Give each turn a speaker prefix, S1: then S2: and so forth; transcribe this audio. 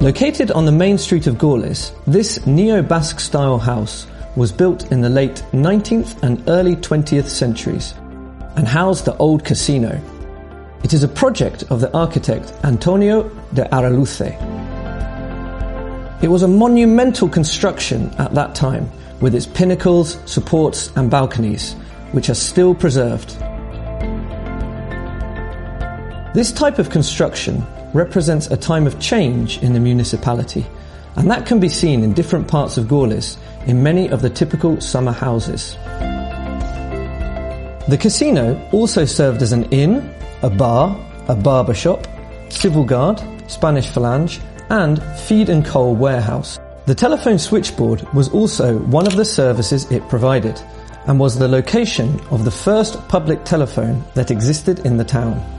S1: Located on the main street of Gorliz, this neo-Basque style house was built in the late 19th and early 20th centuries and housed the old casino. It is a project of the architect Antonio de Araluce. It was a monumental construction at that time with its pinnacles, supports and balconies, which are still preserved. This type of construction represents a time of change in the municipality, and that can be seen in different parts of Gorliz in many of the typical summer houses. The casino also served as an inn, a bar, a barber shop, civil guard, Spanish Falange, and feed and coal warehouse. The telephone switchboard was also one of the services it provided and was the location of the first public telephone that existed in the town.